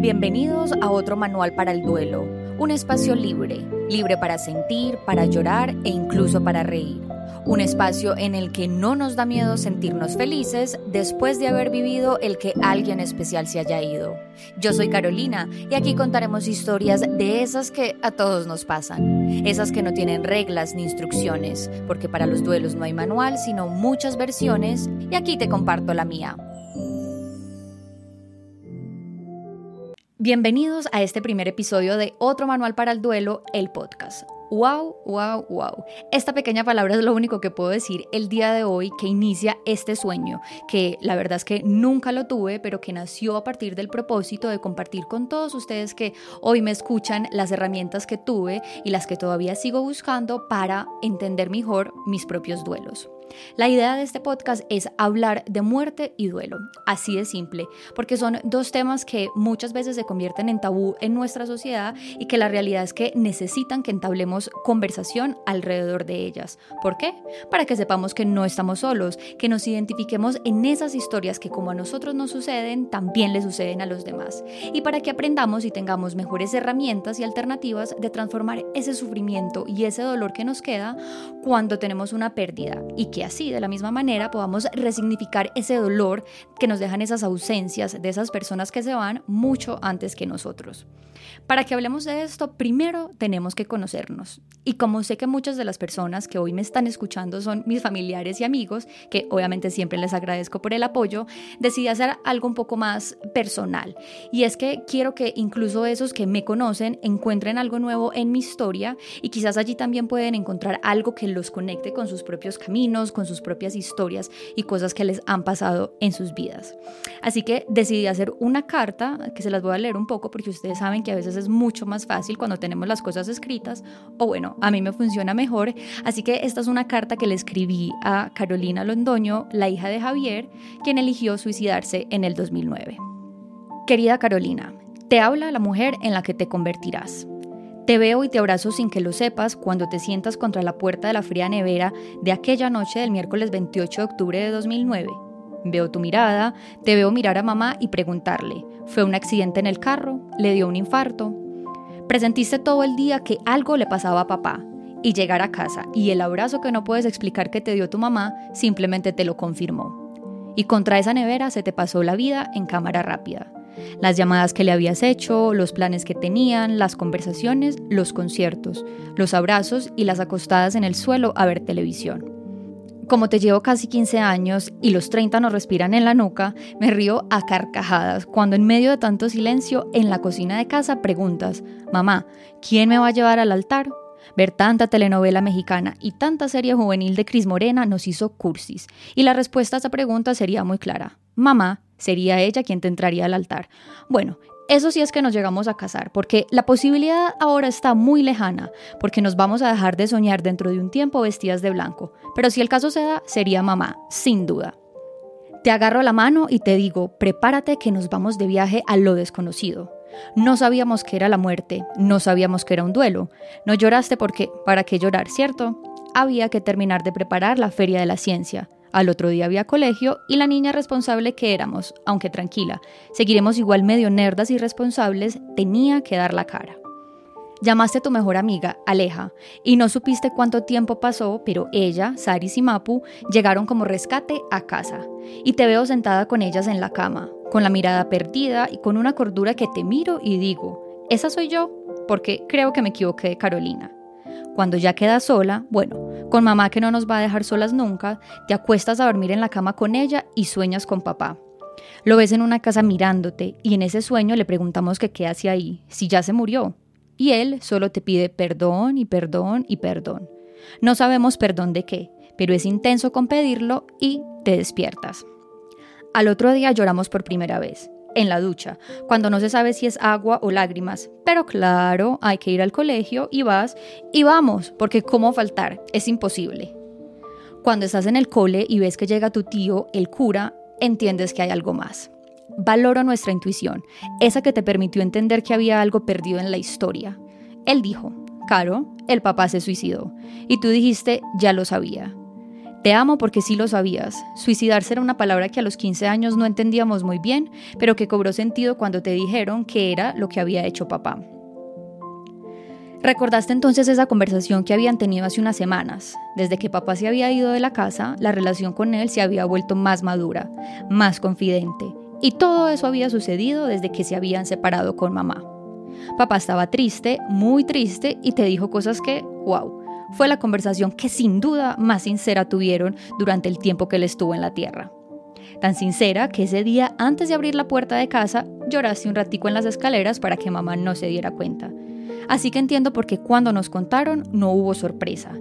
Bienvenidos a otro manual para el duelo, un espacio libre, libre para sentir, para llorar e incluso para reír. Un espacio en el que no nos da miedo sentirnos felices después de haber vivido el que alguien especial se haya ido. Yo soy Carolina y aquí contaremos historias de esas que a todos nos pasan, esas que no tienen reglas ni instrucciones, porque para los duelos no hay manual, sino muchas versiones y aquí te comparto la mía. Bienvenidos a este primer episodio de Otro Manual para el Duelo, el podcast. Wow, wow, wow. Esta pequeña palabra es lo único que puedo decir el día de hoy que inicia este sueño, que la verdad es que nunca lo tuve, pero que nació a partir del propósito de compartir con todos ustedes que hoy me escuchan las herramientas que tuve y las que todavía sigo buscando para entender mejor mis propios duelos. La idea de este podcast es hablar de muerte y duelo, así de simple, porque son dos temas que muchas veces se convierten en tabú en nuestra sociedad y que la realidad es que necesitan que entablemos conversación alrededor de ellas. ¿Por qué? Para que sepamos que no estamos solos, que nos identifiquemos en esas historias que como a nosotros nos suceden, también le suceden a los demás. Y para que aprendamos y tengamos mejores herramientas y alternativas de transformar ese sufrimiento y ese dolor que nos queda cuando tenemos una pérdida y que así, de la misma manera, podamos resignificar ese dolor que nos dejan esas ausencias de esas personas que se van mucho antes que nosotros. Para que hablemos de esto, primero tenemos que conocernos. Y como sé que muchas de las personas que hoy me están escuchando son mis familiares y amigos, que obviamente siempre les agradezco por el apoyo, decidí hacer algo un poco más personal. Y es que quiero que incluso esos que me conocen encuentren algo nuevo en mi historia y quizás allí también pueden encontrar algo que los conecte con sus propios caminos, con sus propias historias y cosas que les han pasado en sus vidas. Así que decidí hacer una carta que se las voy a leer un poco porque ustedes saben que a veces es mucho más fácil cuando tenemos las cosas escritas o bueno, a mí me funciona mejor. Así que esta es una carta que le escribí a Carolina Londoño, la hija de Javier, quien eligió suicidarse en el 2009. Querida Carolina, te habla la mujer en la que te convertirás. Te veo y te abrazo sin que lo sepas cuando te sientas contra la puerta de la fría nevera de aquella noche del miércoles 28 de octubre de 2009. Veo tu mirada, te veo mirar a mamá y preguntarle, ¿fue un accidente en el carro? ¿Le dio un infarto? Presentiste todo el día que algo le pasaba a papá y llegar a casa y el abrazo que no puedes explicar que te dio tu mamá simplemente te lo confirmó. Y contra esa nevera se te pasó la vida en cámara rápida las llamadas que le habías hecho, los planes que tenían, las conversaciones, los conciertos, los abrazos y las acostadas en el suelo a ver televisión. Como te llevo casi 15 años y los 30 nos respiran en la nuca, me río a carcajadas cuando en medio de tanto silencio en la cocina de casa preguntas, mamá, ¿quién me va a llevar al altar? Ver tanta telenovela mexicana y tanta serie juvenil de Cris Morena nos hizo cursis, y la respuesta a esa pregunta sería muy clara. Mamá, sería ella quien te entraría al altar. Bueno, eso sí es que nos llegamos a casar, porque la posibilidad ahora está muy lejana, porque nos vamos a dejar de soñar dentro de un tiempo vestidas de blanco. Pero si el caso se da, sería mamá, sin duda. Te agarro la mano y te digo, prepárate que nos vamos de viaje a lo desconocido. No sabíamos que era la muerte, no sabíamos que era un duelo. No lloraste porque, ¿para qué llorar, cierto? Había que terminar de preparar la feria de la ciencia. Al otro día había colegio y la niña responsable que éramos, aunque tranquila, seguiremos igual medio nerdas y responsables, tenía que dar la cara. Llamaste a tu mejor amiga, Aleja, y no supiste cuánto tiempo pasó, pero ella, Saris y Mapu llegaron como rescate a casa. Y te veo sentada con ellas en la cama, con la mirada perdida y con una cordura que te miro y digo, esa soy yo, porque creo que me equivoqué de Carolina. Cuando ya quedas sola, bueno, con mamá que no nos va a dejar solas nunca, te acuestas a dormir en la cama con ella y sueñas con papá. Lo ves en una casa mirándote y en ese sueño le preguntamos que qué hace ahí, si ya se murió. Y él solo te pide perdón y perdón y perdón. No sabemos perdón de qué, pero es intenso con pedirlo y te despiertas. Al otro día lloramos por primera vez en la ducha, cuando no se sabe si es agua o lágrimas. Pero claro, hay que ir al colegio y vas y vamos, porque ¿cómo faltar? Es imposible. Cuando estás en el cole y ves que llega tu tío, el cura, entiendes que hay algo más. Valoro nuestra intuición, esa que te permitió entender que había algo perdido en la historia. Él dijo, Caro, el papá se suicidó. Y tú dijiste, ya lo sabía. Te amo porque sí lo sabías. Suicidarse era una palabra que a los 15 años no entendíamos muy bien, pero que cobró sentido cuando te dijeron que era lo que había hecho papá. Recordaste entonces esa conversación que habían tenido hace unas semanas. Desde que papá se había ido de la casa, la relación con él se había vuelto más madura, más confidente. Y todo eso había sucedido desde que se habían separado con mamá. Papá estaba triste, muy triste, y te dijo cosas que, wow, fue la conversación que sin duda más sincera tuvieron durante el tiempo que él estuvo en la tierra. Tan sincera que ese día, antes de abrir la puerta de casa, lloraste un ratico en las escaleras para que mamá no se diera cuenta. Así que entiendo por qué cuando nos contaron no hubo sorpresa.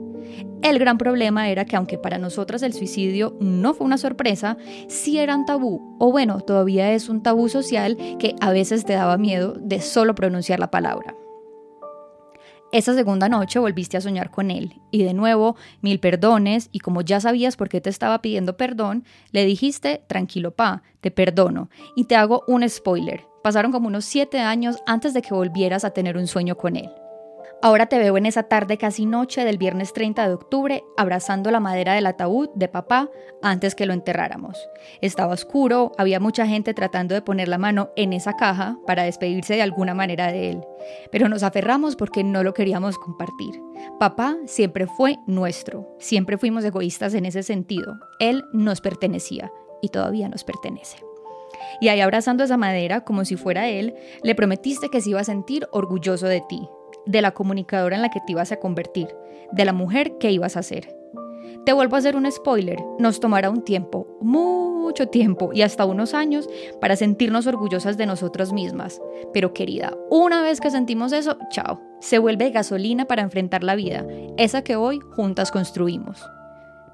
El gran problema era que aunque para nosotras el suicidio no fue una sorpresa, sí era un tabú, o bueno, todavía es un tabú social que a veces te daba miedo de solo pronunciar la palabra. Esa segunda noche volviste a soñar con él. Y de nuevo mil perdones. Y como ya sabías por qué te estaba pidiendo perdón, le dijiste, tranquilo pa, te perdono y te hago un spoiler, Pasaron como unos siete años antes de que volvieras a tener un sueño con él. Ahora te veo en esa tarde casi noche del viernes 30 de octubre abrazando la madera del ataúd de papá antes que lo enterráramos. Estaba oscuro, había mucha gente tratando de poner la mano en esa caja para despedirse de alguna manera de él, pero nos aferramos porque no lo queríamos compartir. Papá siempre fue nuestro, siempre fuimos egoístas en ese sentido. Él nos pertenecía y todavía nos pertenece. Y ahí abrazando esa madera como si fuera él, le prometiste que se iba a sentir orgulloso de ti, de la comunicadora en la que te ibas a convertir, de la mujer que ibas a ser. Te vuelvo a hacer un spoiler, nos tomará un tiempo, mucho tiempo y hasta unos años para sentirnos orgullosas de nosotras mismas. Pero querida, una vez que sentimos eso, chao, se vuelve gasolina para enfrentar la vida, esa que hoy juntas construimos.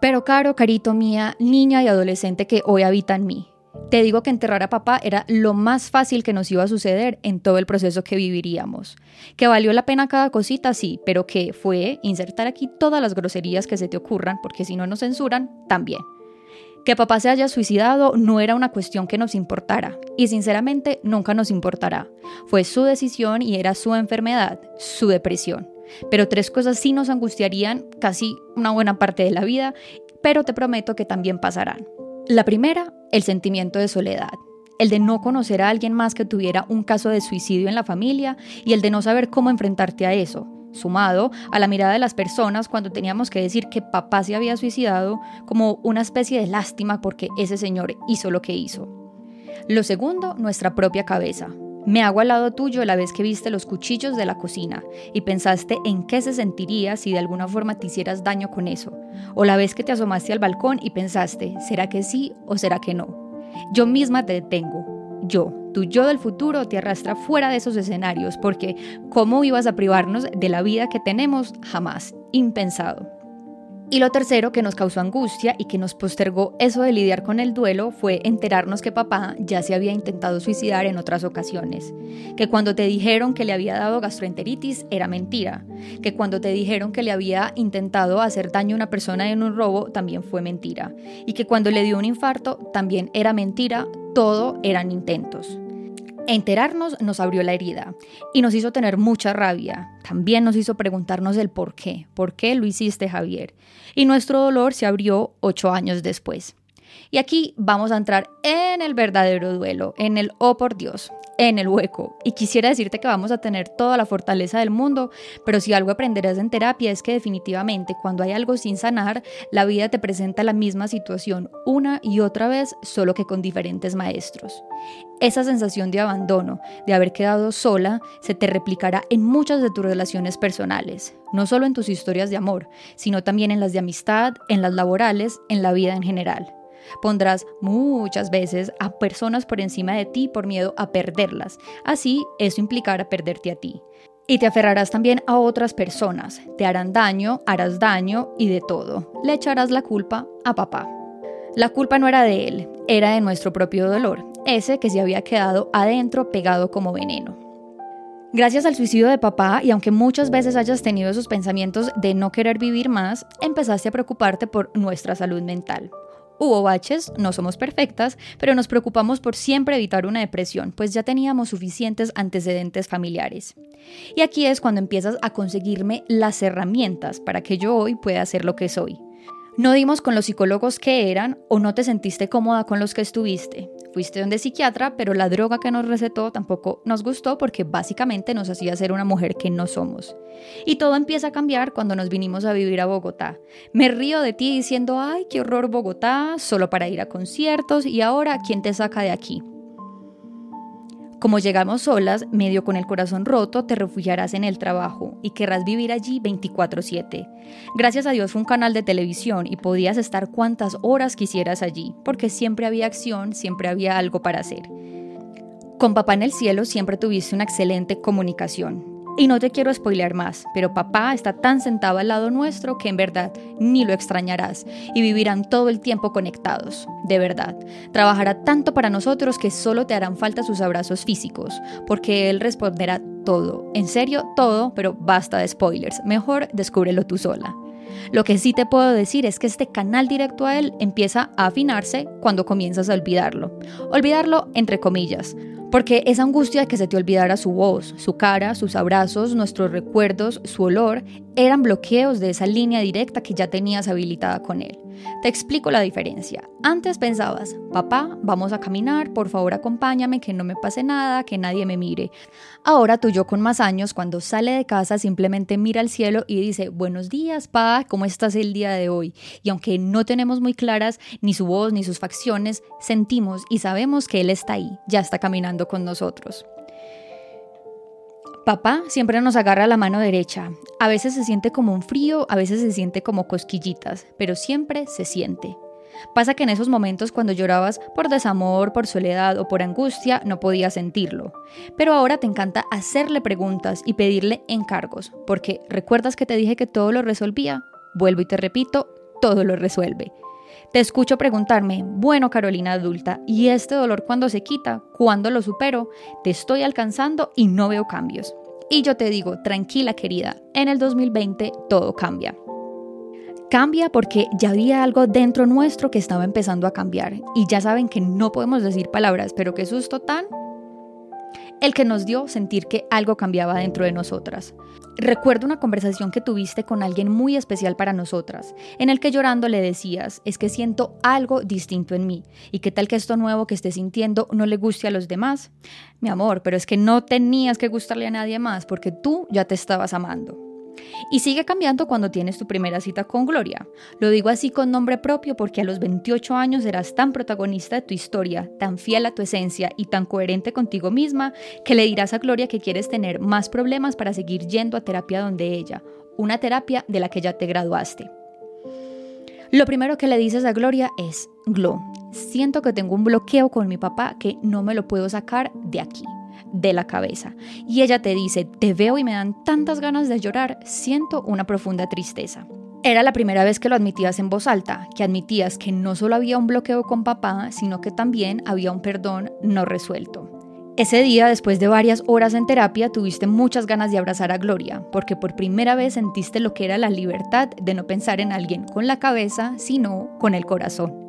Pero caro, carito mía, niña y adolescente que hoy habita en mí, te digo que enterrar a papá era lo más fácil que nos iba a suceder en todo el proceso que viviríamos. Que valió la pena cada cosita, sí, pero que fue insertar aquí todas las groserías que se te ocurran, porque si no nos censuran, también. Que papá se haya suicidado no era una cuestión que nos importara, y sinceramente nunca nos importará. Fue su decisión y era su enfermedad, su depresión. Pero tres cosas sí nos angustiarían casi una buena parte de la vida, pero te prometo que también pasarán. La primera, el sentimiento de soledad, el de no conocer a alguien más que tuviera un caso de suicidio en la familia y el de no saber cómo enfrentarte a eso, sumado a la mirada de las personas cuando teníamos que decir que papá se había suicidado como una especie de lástima porque ese señor hizo lo que hizo. Lo segundo, nuestra propia cabeza. Me hago al lado tuyo la vez que viste los cuchillos de la cocina y pensaste en qué se sentiría si de alguna forma te hicieras daño con eso, o la vez que te asomaste al balcón y pensaste, ¿será que sí o será que no? Yo misma te detengo. Yo, tu yo del futuro, te arrastra fuera de esos escenarios porque ¿cómo ibas a privarnos de la vida que tenemos? Jamás, impensado. Y lo tercero que nos causó angustia y que nos postergó eso de lidiar con el duelo fue enterarnos que papá ya se había intentado suicidar en otras ocasiones, que cuando te dijeron que le había dado gastroenteritis era mentira, que cuando te dijeron que le había intentado hacer daño a una persona en un robo también fue mentira, y que cuando le dio un infarto también era mentira, todo eran intentos. Enterarnos nos abrió la herida y nos hizo tener mucha rabia. También nos hizo preguntarnos el por qué. ¿Por qué lo hiciste, Javier? Y nuestro dolor se abrió ocho años después. Y aquí vamos a entrar en el verdadero duelo, en el oh por Dios, en el hueco. Y quisiera decirte que vamos a tener toda la fortaleza del mundo, pero si algo aprenderás en terapia es que definitivamente cuando hay algo sin sanar, la vida te presenta la misma situación una y otra vez, solo que con diferentes maestros. Esa sensación de abandono, de haber quedado sola, se te replicará en muchas de tus relaciones personales, no solo en tus historias de amor, sino también en las de amistad, en las laborales, en la vida en general. Pondrás muchas veces a personas por encima de ti por miedo a perderlas. Así, eso implicará perderte a ti. Y te aferrarás también a otras personas. Te harán daño, harás daño y de todo. Le echarás la culpa a papá. La culpa no era de él, era de nuestro propio dolor, ese que se había quedado adentro pegado como veneno. Gracias al suicidio de papá, y aunque muchas veces hayas tenido esos pensamientos de no querer vivir más, empezaste a preocuparte por nuestra salud mental. Hubo baches, no somos perfectas, pero nos preocupamos por siempre evitar una depresión, pues ya teníamos suficientes antecedentes familiares. Y aquí es cuando empiezas a conseguirme las herramientas para que yo hoy pueda ser lo que soy. No dimos con los psicólogos que eran o no te sentiste cómoda con los que estuviste. Fuiste donde psiquiatra, pero la droga que nos recetó tampoco nos gustó porque básicamente nos hacía ser una mujer que no somos. Y todo empieza a cambiar cuando nos vinimos a vivir a Bogotá. Me río de ti diciendo, ay, qué horror Bogotá, solo para ir a conciertos y ahora, ¿quién te saca de aquí? Como llegamos solas, medio con el corazón roto, te refugiarás en el trabajo y querrás vivir allí 24/7. Gracias a Dios fue un canal de televisión y podías estar cuantas horas quisieras allí, porque siempre había acción, siempre había algo para hacer. Con papá en el cielo siempre tuviste una excelente comunicación. Y no te quiero spoilear más, pero papá está tan sentado al lado nuestro que en verdad ni lo extrañarás y vivirán todo el tiempo conectados, de verdad. Trabajará tanto para nosotros que solo te harán falta sus abrazos físicos, porque él responderá todo, en serio todo, pero basta de spoilers, mejor descúbrelo tú sola. Lo que sí te puedo decir es que este canal directo a él empieza a afinarse cuando comienzas a olvidarlo. Olvidarlo entre comillas, porque esa angustia de que se te olvidara su voz, su cara, sus abrazos, nuestros recuerdos, su olor, eran bloqueos de esa línea directa que ya tenías habilitada con él. Te explico la diferencia. Antes pensabas, papá, vamos a caminar, por favor acompáñame, que no me pase nada, que nadie me mire. Ahora tú yo con más años, cuando sale de casa simplemente mira al cielo y dice, buenos días, pa, ¿cómo estás el día de hoy? Y aunque no tenemos muy claras ni su voz ni sus facciones, sentimos y sabemos que él está ahí, ya está caminando con nosotros. Papá siempre nos agarra la mano derecha. A veces se siente como un frío, a veces se siente como cosquillitas, pero siempre se siente. Pasa que en esos momentos cuando llorabas por desamor, por soledad o por angustia, no podías sentirlo. Pero ahora te encanta hacerle preguntas y pedirle encargos, porque ¿recuerdas que te dije que todo lo resolvía? Vuelvo y te repito, todo lo resuelve. Te escucho preguntarme, bueno Carolina adulta, ¿y este dolor cuándo se quita? ¿Cuándo lo supero? Te estoy alcanzando y no veo cambios. Y yo te digo, tranquila querida, en el 2020 todo cambia. Cambia porque ya había algo dentro nuestro que estaba empezando a cambiar. Y ya saben que no podemos decir palabras, pero qué susto tan el que nos dio sentir que algo cambiaba dentro de nosotras. Recuerdo una conversación que tuviste con alguien muy especial para nosotras, en el que llorando le decías, es que siento algo distinto en mí, y qué tal que esto nuevo que esté sintiendo no le guste a los demás. Mi amor, pero es que no tenías que gustarle a nadie más porque tú ya te estabas amando. Y sigue cambiando cuando tienes tu primera cita con Gloria. Lo digo así con nombre propio porque a los 28 años eras tan protagonista de tu historia, tan fiel a tu esencia y tan coherente contigo misma que le dirás a Gloria que quieres tener más problemas para seguir yendo a terapia donde ella, una terapia de la que ya te graduaste. Lo primero que le dices a Gloria es, Glo, siento que tengo un bloqueo con mi papá que no me lo puedo sacar de aquí de la cabeza. Y ella te dice, te veo y me dan tantas ganas de llorar, siento una profunda tristeza. Era la primera vez que lo admitías en voz alta, que admitías que no solo había un bloqueo con papá, sino que también había un perdón no resuelto. Ese día, después de varias horas en terapia, tuviste muchas ganas de abrazar a Gloria, porque por primera vez sentiste lo que era la libertad de no pensar en alguien con la cabeza, sino con el corazón.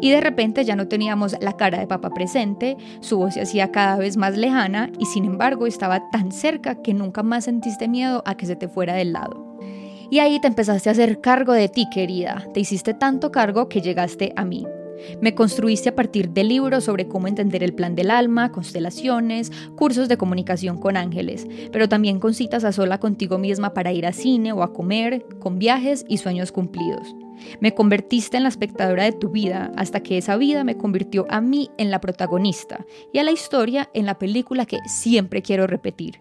Y de repente ya no teníamos la cara de papá presente, su voz se hacía cada vez más lejana y sin embargo estaba tan cerca que nunca más sentiste miedo a que se te fuera del lado. Y ahí te empezaste a hacer cargo de ti, querida. Te hiciste tanto cargo que llegaste a mí. Me construiste a partir de libros sobre cómo entender el plan del alma, constelaciones, cursos de comunicación con ángeles, pero también con citas a sola contigo misma para ir a cine o a comer, con viajes y sueños cumplidos. Me convertiste en la espectadora de tu vida hasta que esa vida me convirtió a mí en la protagonista y a la historia en la película que siempre quiero repetir.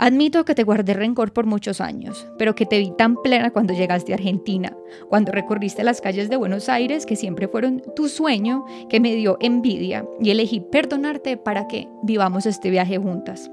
Admito que te guardé rencor por muchos años, pero que te vi tan plena cuando llegaste a Argentina, cuando recorriste las calles de Buenos Aires que siempre fueron tu sueño, que me dio envidia y elegí perdonarte para que vivamos este viaje juntas.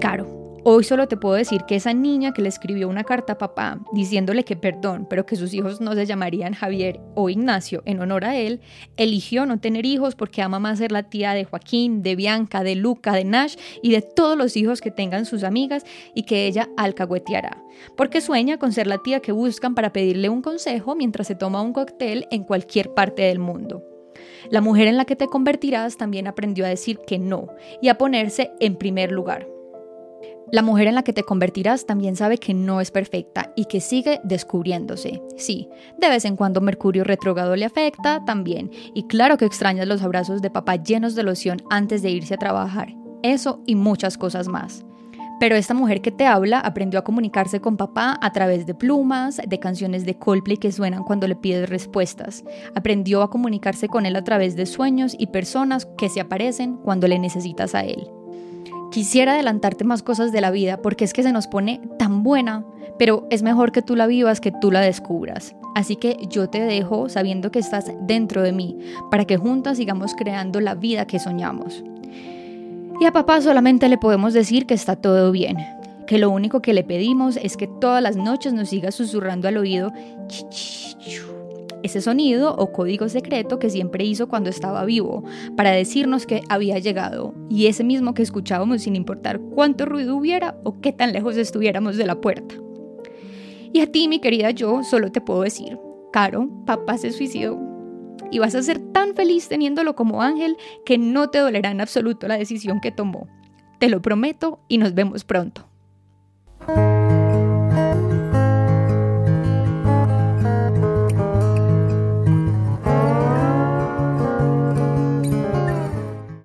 Caro, Hoy solo te puedo decir que esa niña que le escribió una carta a papá diciéndole que perdón, pero que sus hijos no se llamarían Javier o Ignacio en honor a él, eligió no tener hijos porque ama más ser la tía de Joaquín, de Bianca, de Luca, de Nash y de todos los hijos que tengan sus amigas y que ella alcahueteará. Porque sueña con ser la tía que buscan para pedirle un consejo mientras se toma un cóctel en cualquier parte del mundo. La mujer en la que te convertirás también aprendió a decir que no y a ponerse en primer lugar. La mujer en la que te convertirás también sabe que no es perfecta y que sigue descubriéndose. Sí, de vez en cuando Mercurio retrógrado le afecta también. Y claro que extrañas los abrazos de papá llenos de loción antes de irse a trabajar. Eso y muchas cosas más. Pero esta mujer que te habla aprendió a comunicarse con papá a través de plumas, de canciones de Coldplay que suenan cuando le pides respuestas. Aprendió a comunicarse con él a través de sueños y personas que se aparecen cuando le necesitas a él. Quisiera adelantarte más cosas de la vida porque es que se nos pone tan buena, pero es mejor que tú la vivas que tú la descubras. Así que yo te dejo sabiendo que estás dentro de mí para que juntas sigamos creando la vida que soñamos. Y a papá solamente le podemos decir que está todo bien, que lo único que le pedimos es que todas las noches nos siga susurrando al oído ese sonido o código secreto que siempre hizo cuando estaba vivo, para decirnos que había llegado, y ese mismo que escuchábamos sin importar cuánto ruido hubiera o qué tan lejos estuviéramos de la puerta. Y a ti, mi querida yo, solo te puedo decir, Caro, papá se suicidó. Y vas a ser tan feliz teniéndolo como ángel que no te dolerá en absoluto la decisión que tomó. Te lo prometo y nos vemos pronto.